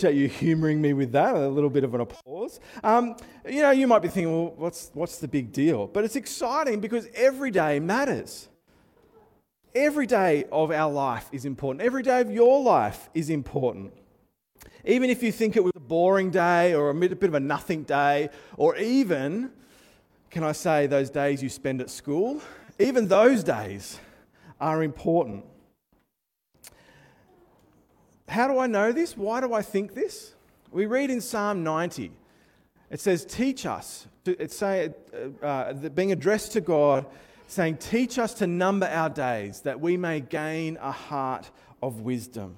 Appreciate you humouring me with that. A little bit of an applause. Um, you know, you might be thinking, well, what's, what's the big deal? But it's exciting because every day matters. Every day of our life is important. Every day of your life is important. Even if you think it was a boring day or a bit of a nothing day, or even, can I say, those days you spend at school, even those days are important. How do I know this? Why do I think this? We read in Psalm 90. It says, Teach us. It's say, uh, uh, being addressed to God, saying, Teach us to number our days that we may gain a heart of wisdom.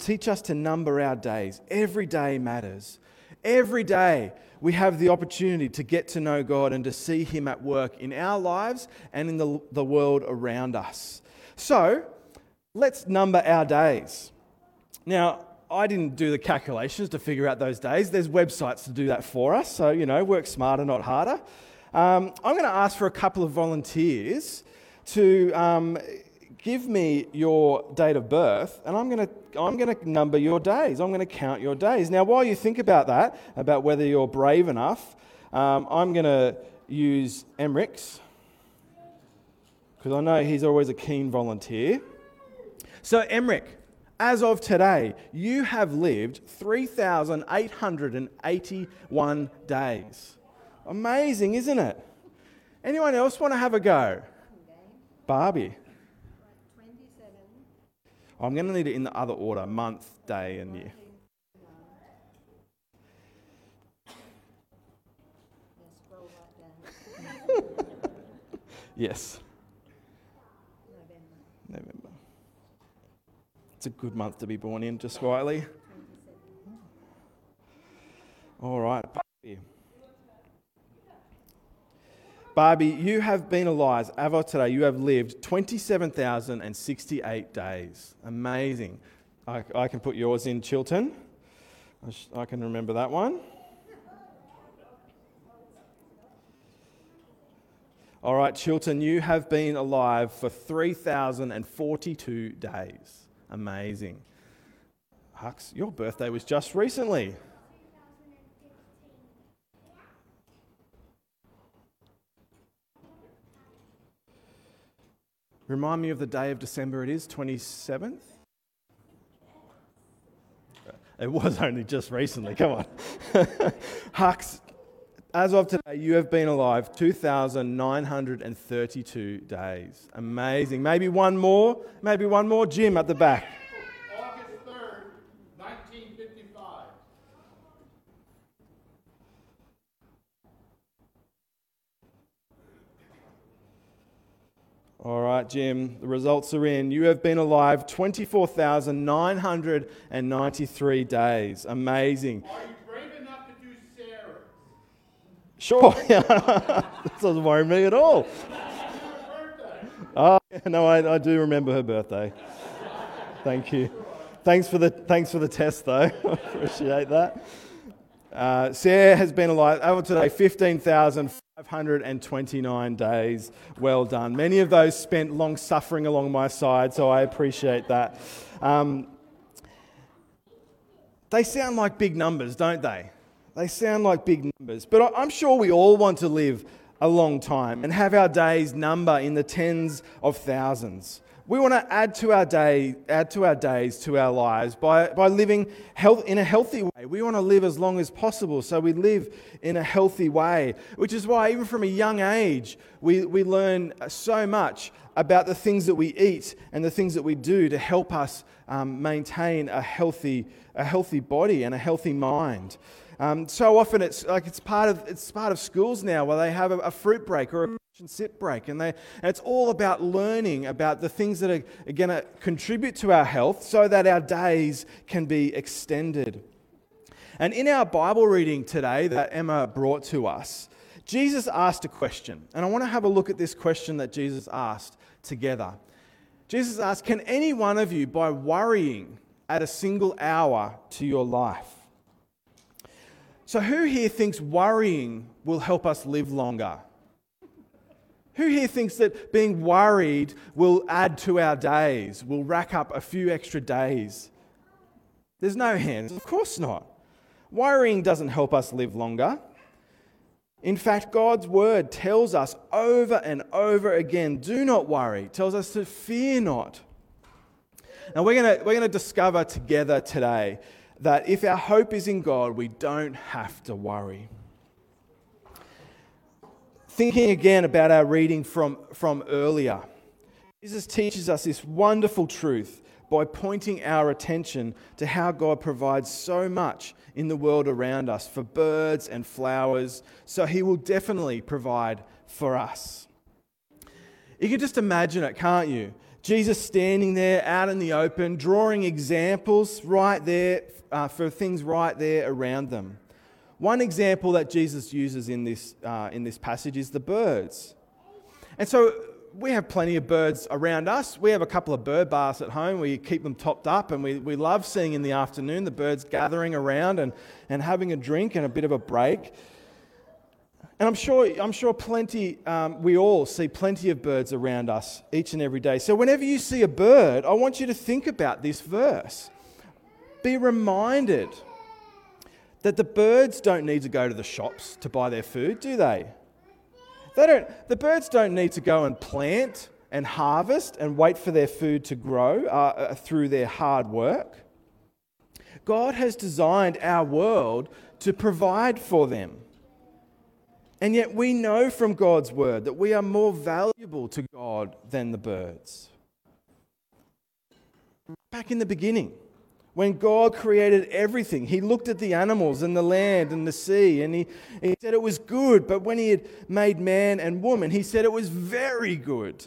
Teach us to number our days. Every day matters. Every day we have the opportunity to get to know God and to see Him at work in our lives and in the, the world around us. So, let's number our days. Now, I didn't do the calculations to figure out those days. There's websites to do that for us. So, you know, work smarter, not harder. Um, I'm going to ask for a couple of volunteers to um, give me your date of birth, and I'm going to I'm going to number your days. I'm going to count your days. Now, while you think about that, about whether you're brave enough, um, I'm going to use Emrick's because I know he's always a keen volunteer. So, Emrick, as of today, you have lived 3,881 days. Amazing, isn't it? Anyone else want to have a go? Barbie. Oh, I'm going to need it in the other order month, day, and year. yes. It's a good month to be born in, just quietly. All right. Barbie, Barbie, you have been alive, as of today, you have lived 27,068 days. Amazing. I, I, can put yours in Chilton. I, sh- I can remember that one. All right, Chilton, you have been alive for 3,042 days. Amazing. Hux, your birthday was just recently. Remind me of the day of December it is, 27th? It was only just recently, come on. Hux, as of today, you have been alive 2,932 days. Amazing. Maybe one more, maybe one more. Jim at the back. August 3rd, 1955. All right, Jim, the results are in. You have been alive 24,993 days. Amazing. Are you brave enough to do Sarah? Sure. that doesn't worry me at all. Oh, no, I, I do remember her birthday. Thank you. Thanks for the, thanks for the test, though. I appreciate that. Uh, Sarah has been alive over today 15,529 days. Well done. Many of those spent long suffering along my side, so I appreciate that. Um, they sound like big numbers, don't they? They sound like big numbers. But I'm sure we all want to live a long time and have our days number in the tens of thousands. We want to add to our day, add to our days, to our lives by, by living health, in a healthy way. We want to live as long as possible, so we live in a healthy way. Which is why, even from a young age, we, we learn so much about the things that we eat and the things that we do to help us um, maintain a healthy, a healthy body and a healthy mind. Um, so often it's like it's part of it's part of schools now where they have a, a fruit break or a and sit break. And, they, and it's all about learning about the things that are, are going to contribute to our health so that our days can be extended. And in our Bible reading today that Emma brought to us, Jesus asked a question. And I want to have a look at this question that Jesus asked together. Jesus asked, Can any one of you, by worrying, add a single hour to your life? So, who here thinks worrying will help us live longer? Who here thinks that being worried will add to our days, will rack up a few extra days? There's no hands. Of course not. Worrying doesn't help us live longer. In fact, God's word tells us over and over again do not worry, it tells us to fear not. Now, we're going we're going to discover together today that if our hope is in God, we don't have to worry. Thinking again about our reading from, from earlier, Jesus teaches us this wonderful truth by pointing our attention to how God provides so much in the world around us for birds and flowers, so He will definitely provide for us. You can just imagine it, can't you? Jesus standing there out in the open, drawing examples right there uh, for things right there around them. One example that Jesus uses in this, uh, in this passage is the birds. And so we have plenty of birds around us. We have a couple of bird baths at home. We keep them topped up, and we, we love seeing in the afternoon the birds gathering around and, and having a drink and a bit of a break. And I'm sure, I'm sure plenty, um, we all see plenty of birds around us each and every day. So whenever you see a bird, I want you to think about this verse. Be reminded that the birds don't need to go to the shops to buy their food, do they? They don't, the birds don't need to go and plant and harvest and wait for their food to grow uh, uh, through their hard work. God has designed our world to provide for them. And yet we know from God's word that we are more valuable to God than the birds. Back in the beginning, when God created everything, He looked at the animals and the land and the sea and he, he said it was good. But when He had made man and woman, He said it was very good.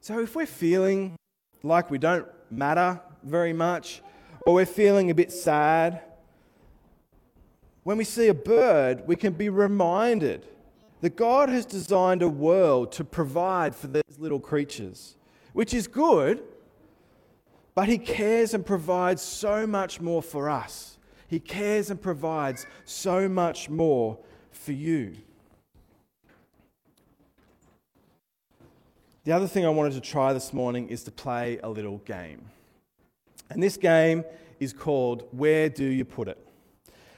So if we're feeling like we don't matter very much, or we're feeling a bit sad, when we see a bird, we can be reminded that God has designed a world to provide for these little creatures, which is good but He cares and provides so much more for us. He cares and provides so much more for you. The other thing I wanted to try this morning is to play a little game. And this game is called Where Do You Put It?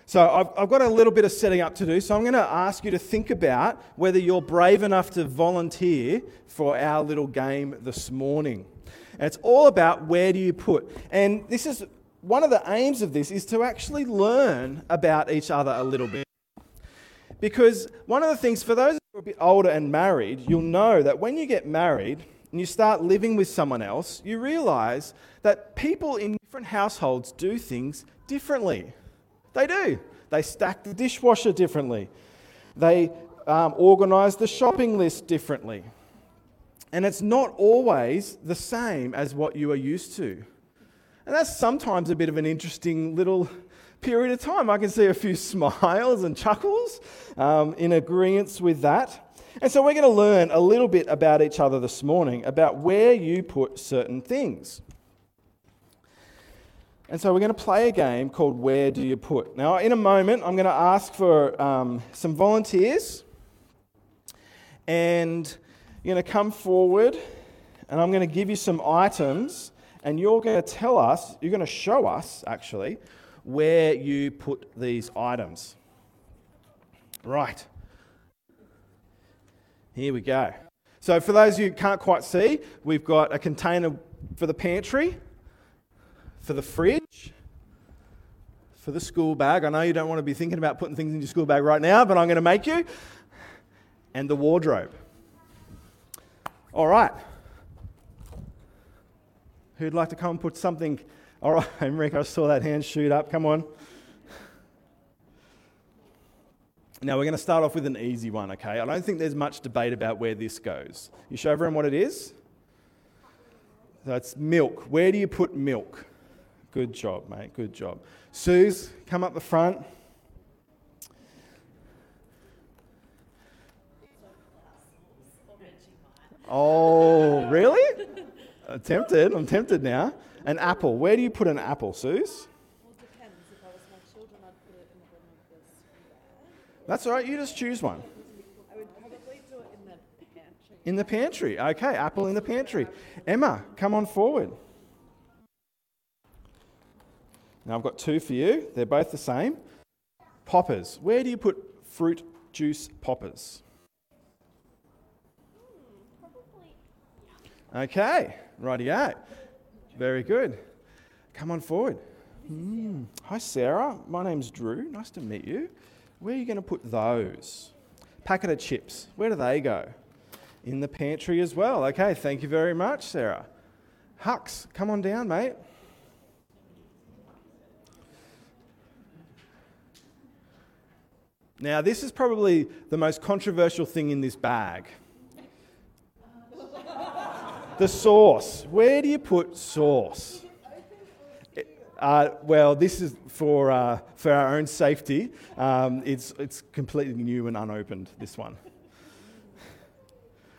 So I've, I've, got a little bit of setting up to do. So I'm going to ask you to think about whether you're brave enough to volunteer for our little game this morning. And it's all about where do you put. And this is one of the aims of this is to actually learn about each other a little bit. Because one of the things, for those who are a bit older and married, you'll know that when you get married and you start living with someone else, you realize that people in different households do things differently. They do. They stack the dishwasher differently, they um, organize the shopping list differently. And it's not always the same as what you are used to. And that's sometimes a bit of an interesting little period of time. I can see a few smiles and chuckles um, in agreement with that. And so we're going to learn a little bit about each other this morning, about where you put certain things. And so we're going to play a game called Where Do You Put? Now, in a moment, I'm going to ask for um, some volunteers. And you're going to come forward and I'm going to give you some items, and you're going to tell us, you're going to show us actually, where you put these items. Right. Here we go. So, for those who can't quite see, we've got a container for the pantry, for the fridge, for the school bag. I know you don't want to be thinking about putting things in your school bag right now, but I'm going to make you, and the wardrobe. All right. Who'd like to come and put something? All right, Rick, I saw that hand shoot up. Come on. Now, we're going to start off with an easy one, okay? I don't think there's much debate about where this goes. You show everyone what it is? That's milk. Where do you put milk? Good job, mate. Good job. Suze, come up the front. Oh, really? I'm tempted. I'm tempted now. An apple. Where do you put an apple, Suze? That's all right. You just choose one. I would probably do it in the pantry. In the pantry. Okay, apple in the pantry. Emma, come on forward. Now I've got two for you. They're both the same. Poppers. Where do you put fruit juice poppers? Okay, rightio. Very good. Come on forward. Mm. Hi, Sarah. My name's Drew. Nice to meet you. Where are you going to put those? Packet of chips. Where do they go? In the pantry as well. Okay, thank you very much, Sarah. Hux, come on down, mate. Now, this is probably the most controversial thing in this bag. the sauce. Where do you put sauce? Uh, well, this is for, uh, for our own safety. Um, it's, it's completely new and unopened, this one.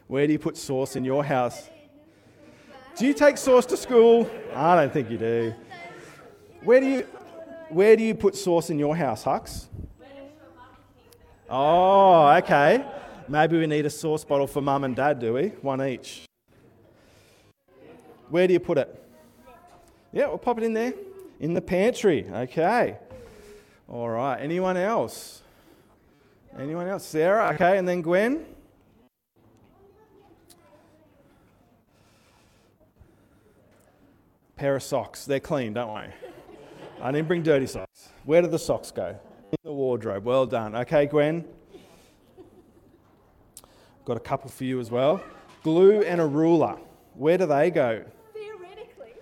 Where do you put sauce in your house? Do you take sauce to school? I don't think you do. Where do you, where do you put sauce in your house, Hux? Oh, okay. Maybe we need a sauce bottle for mum and dad, do we? One each. Where do you put it? Yeah, we'll pop it in there. In the pantry. Okay. All right. Anyone else? Anyone else? Sarah? Okay. And then Gwen? Pair of socks. They're clean, don't worry. I didn't bring dirty socks. Where do the socks go? Wardrobe. Well done. Okay, Gwen. Got a couple for you as well. Glue and a ruler. Where do they go? Theoretically,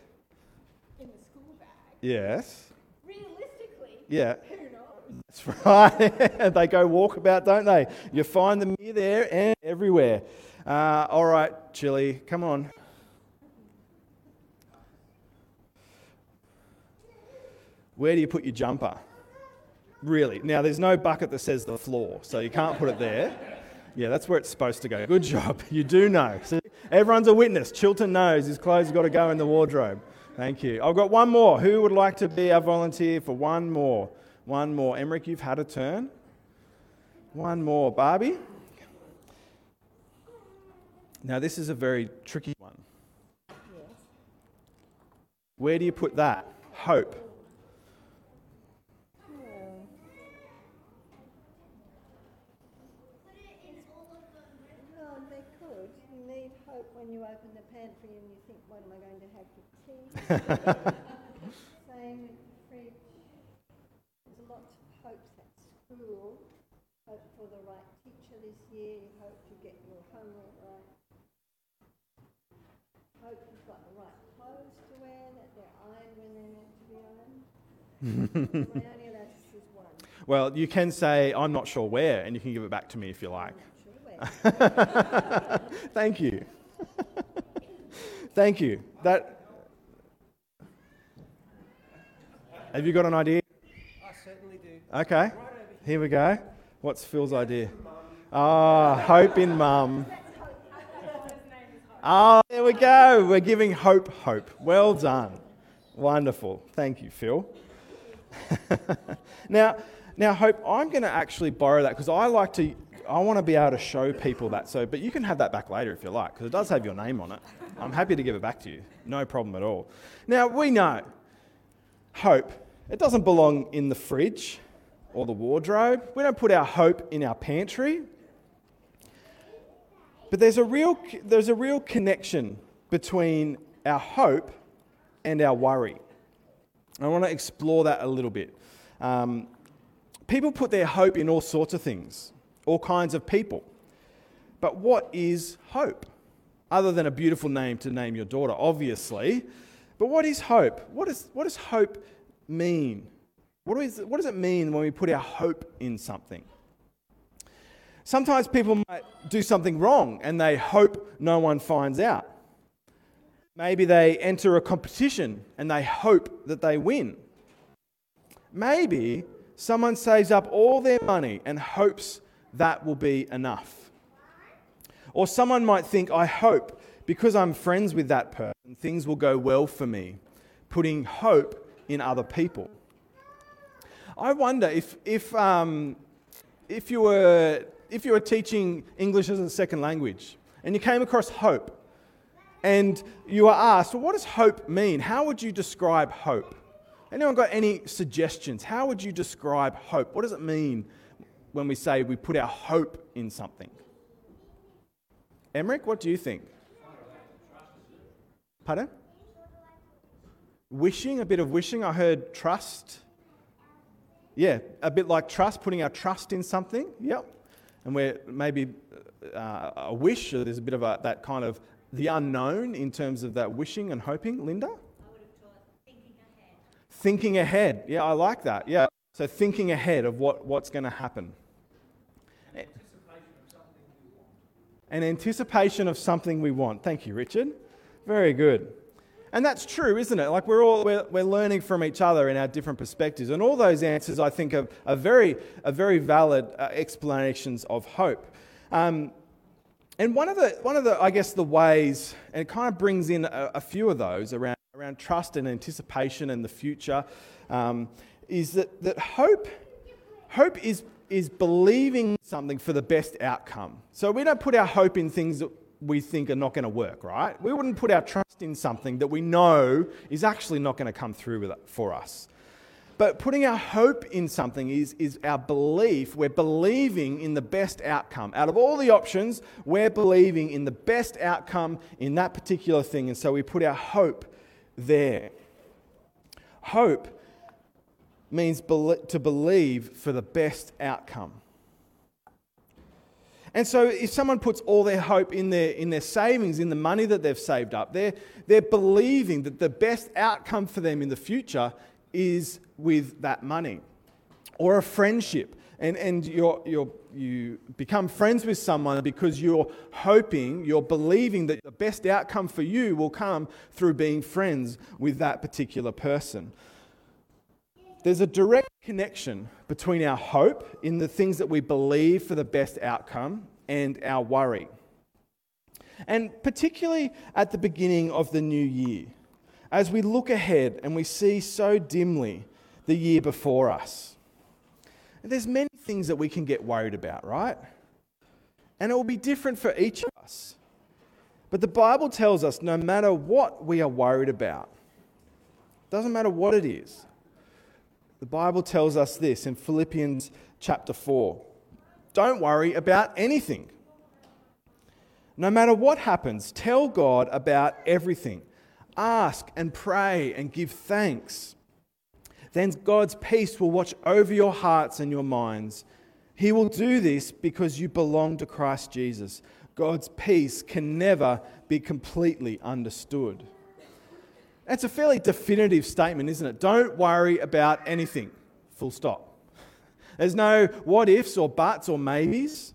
in the school bag. Yes. Realistically, Yeah. who knows? That's right. they go walkabout, don't they? You find them here, there, and everywhere. Uh, all right, Chili, come on. Where do you put your jumper? Really? Now, there's no bucket that says the floor, so you can't put it there. Yeah, that's where it's supposed to go. Good job. You do know. See, everyone's a witness. Chilton knows his clothes have got to go in the wardrobe. Thank you. I've got one more. Who would like to be our volunteer for one more? One more. Emmerich, you've had a turn. One more. Barbie? Now, this is a very tricky one. Where do you put that? Hope. No, they could. You need hope when you open the pantry and you think, what am I going to have for tea? Same with the fridge. There's lots of hopes at school. Hope for the right teacher this year. You hope you get your homework right. Hope you've got the right clothes to wear, that they're ironed when they're meant to be ironed. My only to choose one. Well, you can say, I'm not sure where, and you can give it back to me if you like. Sure. Thank you. Thank you. That. Have you got an idea? I certainly do. Okay. Here we go. What's Phil's idea? Ah, hope in mum. Ah, there we go. We're giving hope hope. Well done. Wonderful. Thank you, Phil. now, now, Hope, I'm going to actually borrow that because I like to. I want to be able to show people that. So, but you can have that back later if you like, because it does have your name on it. I'm happy to give it back to you. No problem at all. Now we know hope. It doesn't belong in the fridge or the wardrobe. We don't put our hope in our pantry. But there's a real, there's a real connection between our hope and our worry. I want to explore that a little bit. Um, people put their hope in all sorts of things, all kinds of people. But what is hope? Other than a beautiful name to name your daughter, obviously. But what is hope? What, is, what does hope mean? What, is, what does it mean when we put our hope in something? Sometimes people might do something wrong and they hope no one finds out. Maybe they enter a competition and they hope that they win. Maybe someone saves up all their money and hopes that will be enough. Or someone might think, I hope because I'm friends with that person, things will go well for me, putting hope in other people. I wonder if, if, um, if, you were, if you were teaching English as a second language and you came across hope and you were asked, well, what does hope mean? How would you describe hope? Anyone got any suggestions? How would you describe hope? What does it mean when we say we put our hope in something? Emmerich, what do you think? Pardon? Wishing, a bit of wishing. I heard trust. Yeah, a bit like trust, putting our trust in something. Yep. And we're maybe uh, a wish, there's a bit of a, that kind of the unknown in terms of that wishing and hoping. Linda? Thinking ahead. Thinking ahead. Yeah, I like that. Yeah. So thinking ahead of what, what's going to happen. An anticipation of something we want. Thank you, Richard. Very good. And that's true, isn't it? Like we're all we're, we're learning from each other in our different perspectives, and all those answers I think are, are very are very valid uh, explanations of hope. Um, and one of the one of the I guess the ways, and it kind of brings in a, a few of those around around trust and anticipation and the future, um, is that that hope hope is is believing something for the best outcome. So we don't put our hope in things that we think are not going to work, right? We wouldn't put our trust in something that we know is actually not going to come through for us. But putting our hope in something is, is our belief. We're believing in the best outcome. Out of all the options, we're believing in the best outcome in that particular thing. And so we put our hope there. Hope means to believe for the best outcome. And so, if someone puts all their hope in their, in their savings, in the money that they've saved up, they're, they're believing that the best outcome for them in the future is with that money. Or a friendship. And, and you're, you're, you become friends with someone because you're hoping, you're believing that the best outcome for you will come through being friends with that particular person. There's a direct connection between our hope in the things that we believe for the best outcome and our worry. And particularly at the beginning of the new year, as we look ahead and we see so dimly the year before us. There's many things that we can get worried about, right? And it will be different for each of us. But the Bible tells us no matter what we are worried about, doesn't matter what it is, the Bible tells us this in Philippians chapter 4 don't worry about anything. No matter what happens, tell God about everything. Ask and pray and give thanks. Then God's peace will watch over your hearts and your minds. He will do this because you belong to Christ Jesus. God's peace can never be completely understood. That's a fairly definitive statement, isn't it? Don't worry about anything. Full stop. There's no what ifs or buts or maybes.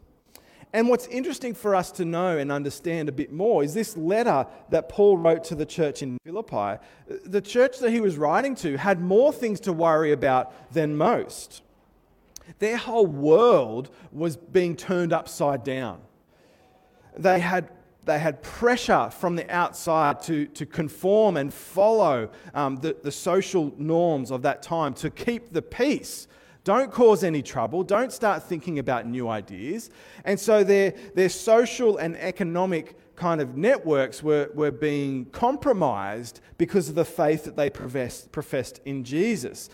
And what's interesting for us to know and understand a bit more is this letter that Paul wrote to the church in Philippi. The church that he was writing to had more things to worry about than most. Their whole world was being turned upside down. They had they had pressure from the outside to, to conform and follow um, the, the social norms of that time to keep the peace. Don't cause any trouble. Don't start thinking about new ideas. And so their, their social and economic kind of networks were, were being compromised because of the faith that they professed, professed in Jesus.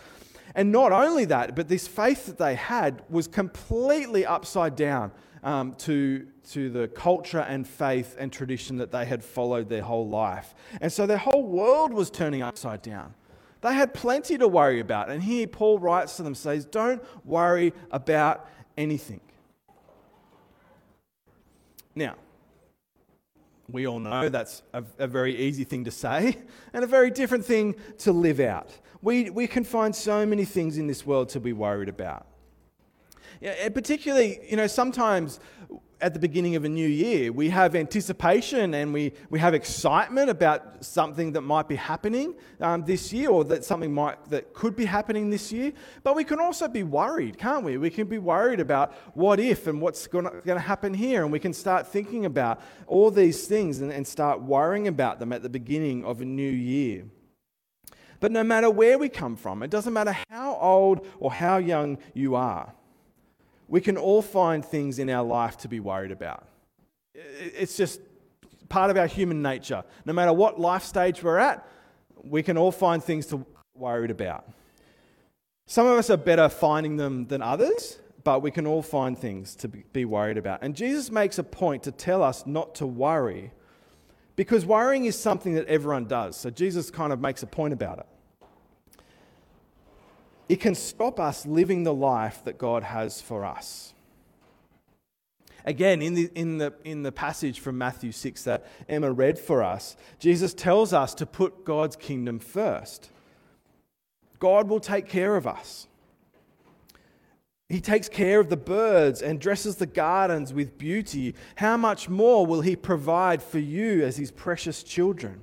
And not only that, but this faith that they had was completely upside down um, to, to the culture and faith and tradition that they had followed their whole life. And so their whole world was turning upside down. They had plenty to worry about. And here Paul writes to them, says, Don't worry about anything. Now, we all know that's a, a, very easy thing to say and a very different thing to live out. We, we can find so many things in this world to be worried about. Yeah, particularly, you know, sometimes at the beginning of a new year, we have anticipation and we, we have excitement about something that might be happening um, this year or that something might, that could be happening this year. But we can also be worried, can't we? We can be worried about what if and what's going to happen here. And we can start thinking about all these things and, and start worrying about them at the beginning of a new year. But no matter where we come from, it doesn't matter how old or how young you are we can all find things in our life to be worried about. It's just part of our human nature. No matter what life stage we're at, we can all find things to worried about. Some of us are better finding them than others, but we can all find things to be worried about. And Jesus makes a point to tell us not to worry because worrying is something that everyone does. So Jesus kind of makes a point about it. It can stop us living the life that God has for us. Again, in the, in, the, in the passage from Matthew 6 that Emma read for us, Jesus tells us to put God's kingdom first. God will take care of us. He takes care of the birds and dresses the gardens with beauty. How much more will He provide for you as His precious children?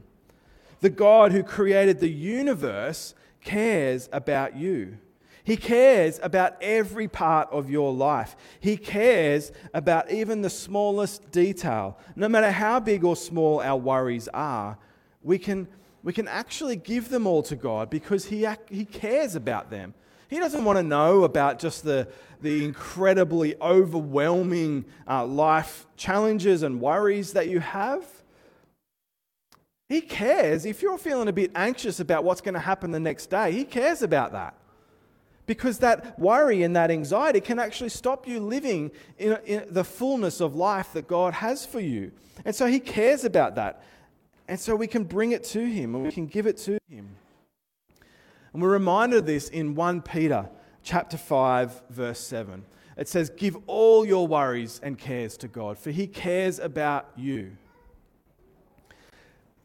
The God who created the universe cares about you. He cares about every part of your life. He cares about even the smallest detail. No matter how big or small our worries are, we can, we can actually give them all to God because He, he cares about them. He doesn't want to know about just the, the incredibly overwhelming uh, life challenges and worries that you have. He cares. If you're feeling a bit anxious about what's going to happen the next day, He cares about that. Because that worry and that anxiety can actually stop you living in, in, the fullness of life that God has for you. And so He cares about that. And so we can bring it to Him and we can give it to Him. And we're reminded of this in 1 Peter chapter 5 verse 7. It says, "Give all your worries and cares to God, for he cares about you."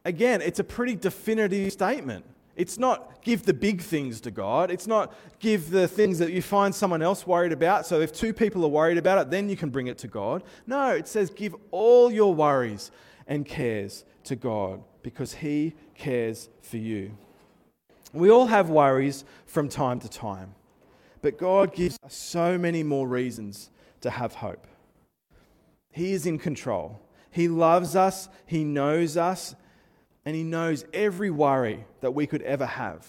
Again, it's a pretty definitive statement. It's not give the big things to God. It's not give the things that you find someone else worried about. So if two people are worried about it, then you can bring it to God. No, it says give all your worries and cares to God because He cares for you. We all have worries from time to time, but God gives us so many more reasons to have hope. He is in control. He loves us, He knows us, and He knows every worry that we could ever have.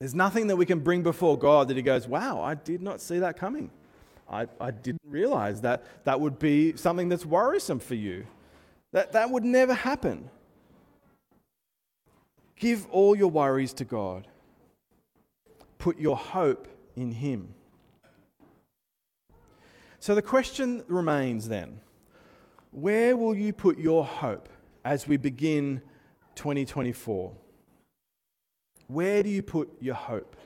There's nothing that we can bring before God that He goes, Wow, I did not see that coming. I, I didn't realize that that would be something that's worrisome for you. That, that would never happen. Give all your worries to God. Put your hope in Him. So the question remains then where will you put your hope as we begin 2024? Where do you put your hope?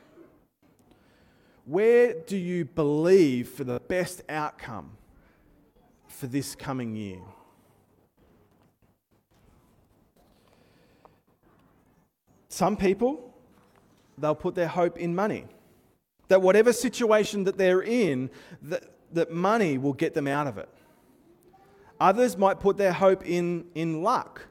Where do you believe for the best outcome for this coming year? Some people, they'll put their hope in money. That whatever situation that they're in, that, that money will get them out of it. Others might put their hope in, in luck.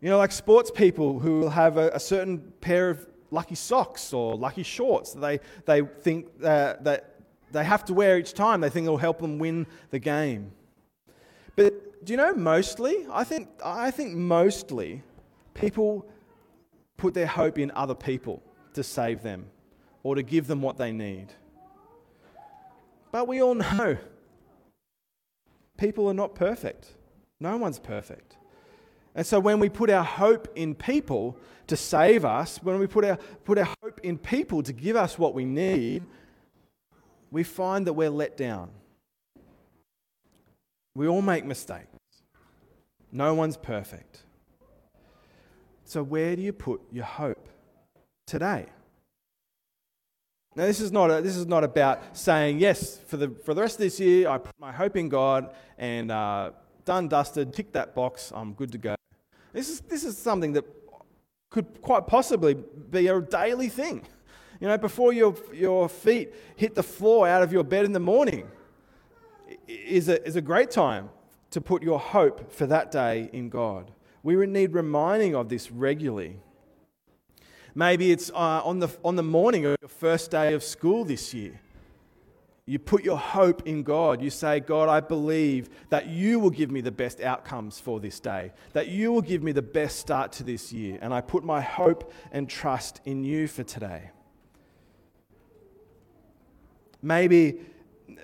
You know, like sports people who will have a, a certain pair of lucky socks or lucky shorts that they, they think uh, that they have to wear each time. They think it'll help them win the game. But do you know, mostly, I think, I think mostly people put their hope in other people to save them or to give them what they need. But we all know people are not perfect. No one's perfect. And so when we put our hope in people to save us, when we put our, put our hope in people to give us what we need, we find that we're let down. We all make mistakes. No one's perfect. So, where do you put your hope today? Now, this is not, a, this is not about saying, yes, for the, for the rest of this year, I put my hope in God and uh, done, dusted, tick that box, I'm good to go. This is, this is something that could quite possibly be a daily thing. You know, before your, your feet hit the floor out of your bed in the morning is a, is a great time to put your hope for that day in God. We need reminding of this regularly. Maybe it's uh, on, the, on the morning of your first day of school this year. You put your hope in God. You say, God, I believe that you will give me the best outcomes for this day, that you will give me the best start to this year. And I put my hope and trust in you for today. Maybe,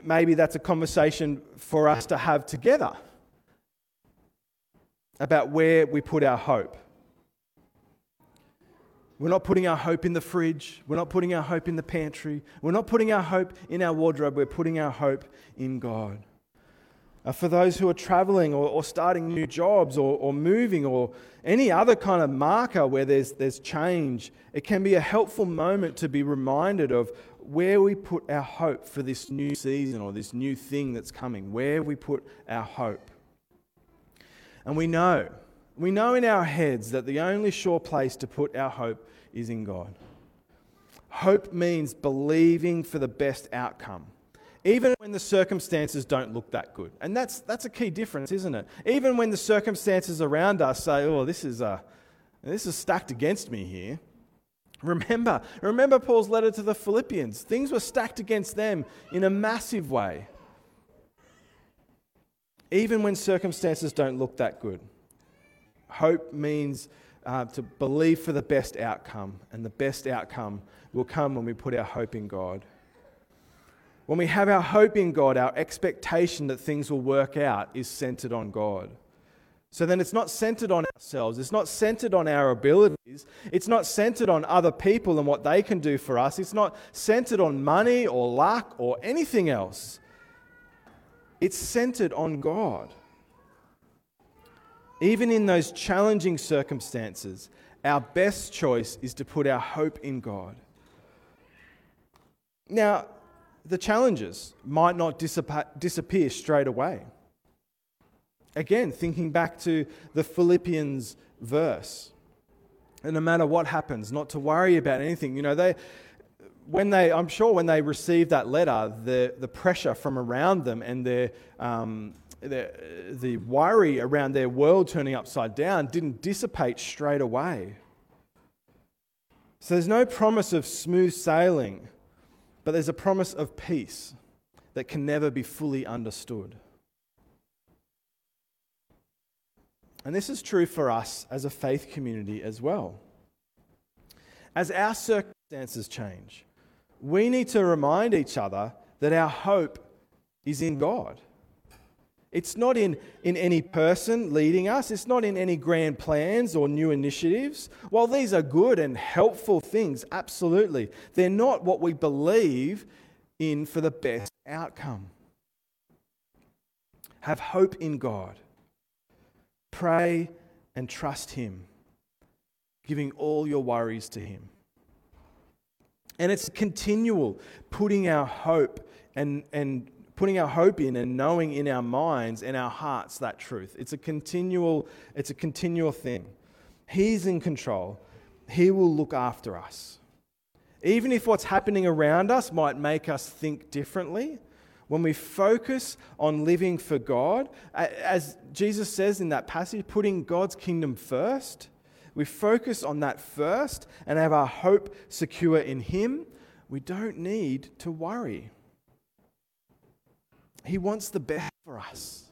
maybe that's a conversation for us to have together about where we put our hope. We're not putting our hope in the fridge. We're not putting our hope in the pantry. We're not putting our hope in our wardrobe. We're putting our hope in God. Uh, for those who are traveling or, or starting new jobs or, or moving or any other kind of marker where there's, there's change, it can be a helpful moment to be reminded of where we put our hope for this new season or this new thing that's coming, where we put our hope. And we know, we know in our heads that the only sure place to put our hope is in God. Hope means believing for the best outcome, even when the circumstances don't look that good. And that's, that's a key difference, isn't it? Even when the circumstances around us say, oh, this is, uh, this is stacked against me here. Remember, remember Paul's letter to the Philippians. Things were stacked against them in a massive way. Even when circumstances don't look that good. Hope means uh, to believe for the best outcome, and the best outcome will come when we put our hope in God. When we have our hope in God, our expectation that things will work out is centered on God. So then it's not centered on ourselves. It's not centered on our abilities. It's not centered on other people and what they can do for us. It's not centered on money or luck or anything else. It's centered on God. Even in those challenging circumstances, our best choice is to put our hope in God. Now, the challenges might not disappear straight away. Again, thinking back to the Philippians verse. And no matter what happens, not to worry about anything. You know, they, when they, I'm sure when they received that letter, the, the pressure from around them and their, um, the, the worry around their world turning upside down didn't dissipate straight away. So there's no promise of smooth sailing, but there's a promise of peace that can never be fully understood. And this is true for us as a faith community as well. As our circumstances change, we need to remind each other that our hope is in God. It's not in, in any person leading us. It's not in any grand plans or new initiatives. While these are good and helpful things, absolutely, they're not what we believe in for the best outcome. Have hope in God. Pray and trust Him, giving all your worries to Him. And it's continual putting our hope and, and putting our hope in and knowing in our minds and our hearts that truth. It's a continual, it's a continual thing. He's in control. He will look after us. Even if what's happening around us might make us think differently, when we focus on living for God, as Jesus says in that passage, putting God's kingdom first, we focus on that first and have our hope secure in Him, we don't need to worry. He wants the best for us.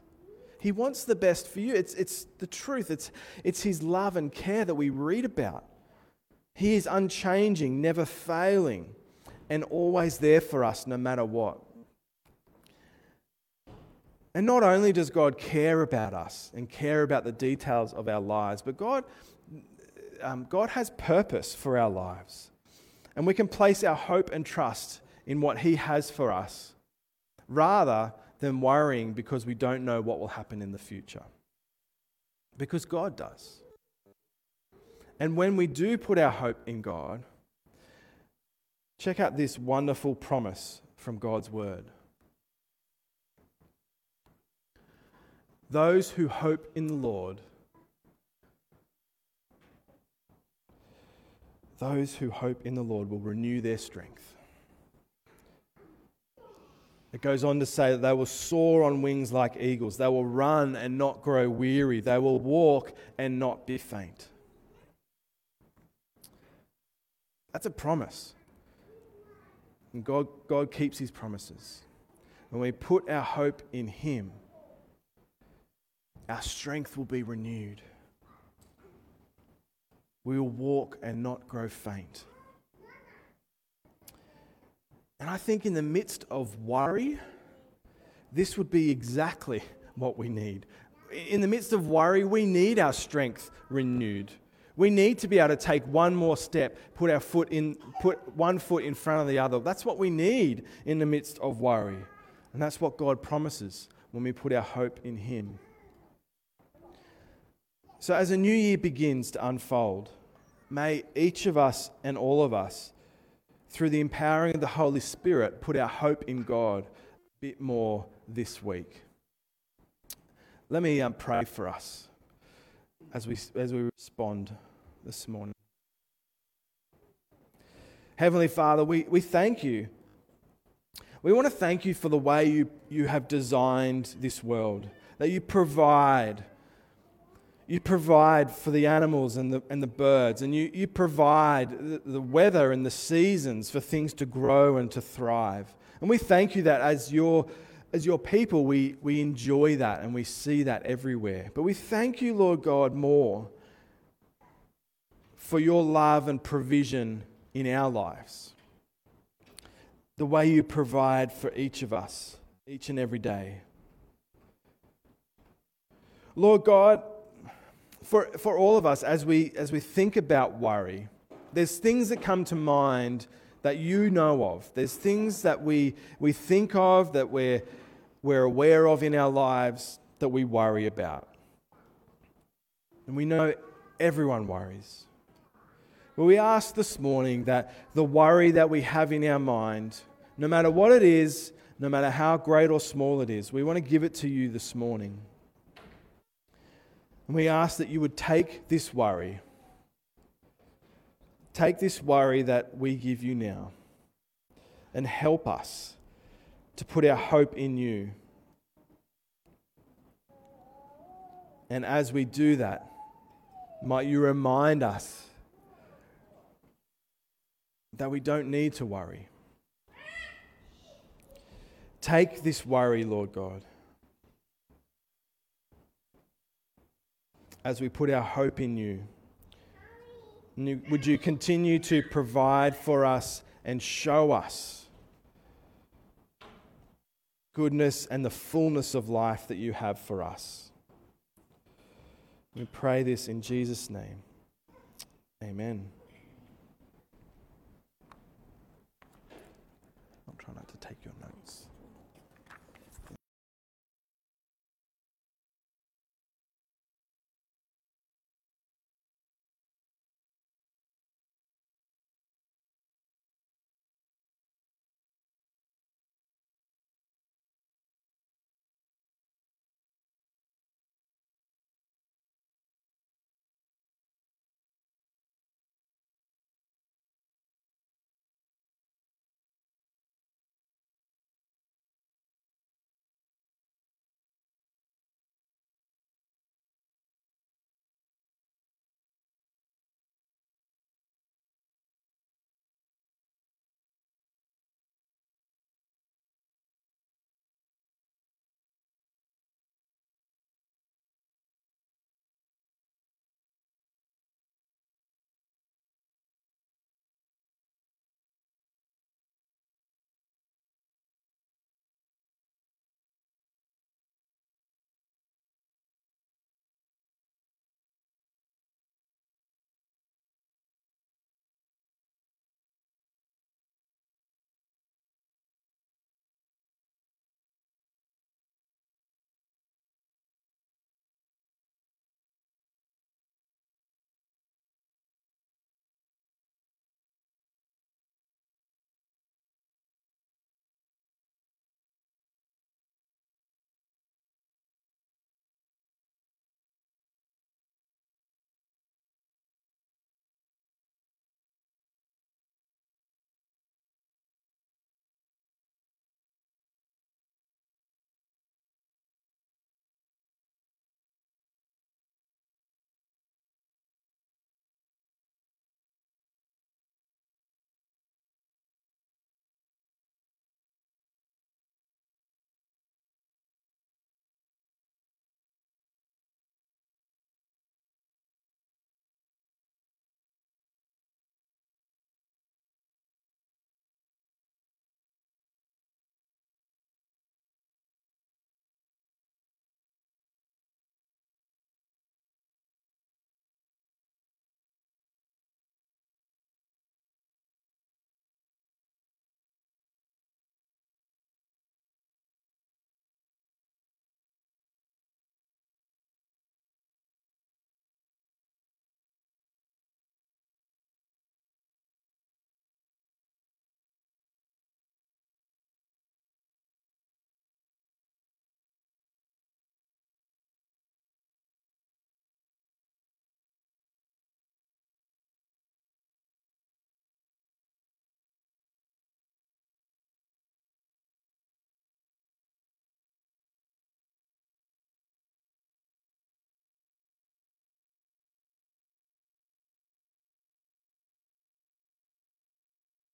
He wants the best for you. It's, it's the truth, it's, it's His love and care that we read about. He is unchanging, never failing, and always there for us no matter what. And not only does God care about us and care about the details of our lives, but God, um, God has purpose for our lives. And we can place our hope and trust in what He has for us rather than worrying because we don't know what will happen in the future. Because God does. And when we do put our hope in God, check out this wonderful promise from God's Word. Those who hope in the Lord, those who hope in the Lord will renew their strength. It goes on to say that they will soar on wings like eagles. They will run and not grow weary. They will walk and not be faint. That's a promise. And God, God keeps his promises. When we put our hope in him, our strength will be renewed. We will walk and not grow faint. And I think in the midst of worry, this would be exactly what we need. In the midst of worry, we need our strength renewed. We need to be able to take one more step, put our foot in, put one foot in front of the other. That's what we need in the midst of worry. And that's what God promises when we put our hope in Him. So, as a new year begins to unfold, may each of us and all of us, through the empowering of the Holy Spirit, put our hope in God a bit more this week. Let me um, pray for us as we, as we respond this morning. Heavenly Father, we, we thank you. We want to thank you for the way you, you have designed this world, that you provide. You provide for the animals and the, and the birds, and you, you provide the, the weather and the seasons for things to grow and to thrive. And we thank you that as your, as your people, we, we enjoy that and we see that everywhere. But we thank you, Lord God, more for your love and provision in our lives. The way you provide for each of us, each and every day. Lord God, for, for all of us, as we, as we think about worry, there's things that come to mind that you know of. There's things that we, we think of, that we're, we're aware of in our lives, that we worry about. And we know everyone worries. But we ask this morning that the worry that we have in our mind, no matter what it is, no matter how great or small it is, we want to give it to you this morning. And we ask that you would take this worry, take this worry that we give you now, and help us to put our hope in you. And as we do that, might you remind us that we don't need to worry. Take this worry, Lord God, as we put our hope in you. Would you continue to provide for us and show us goodness and the fullness of life that you have for us? We pray this in Jesus' name. Amen.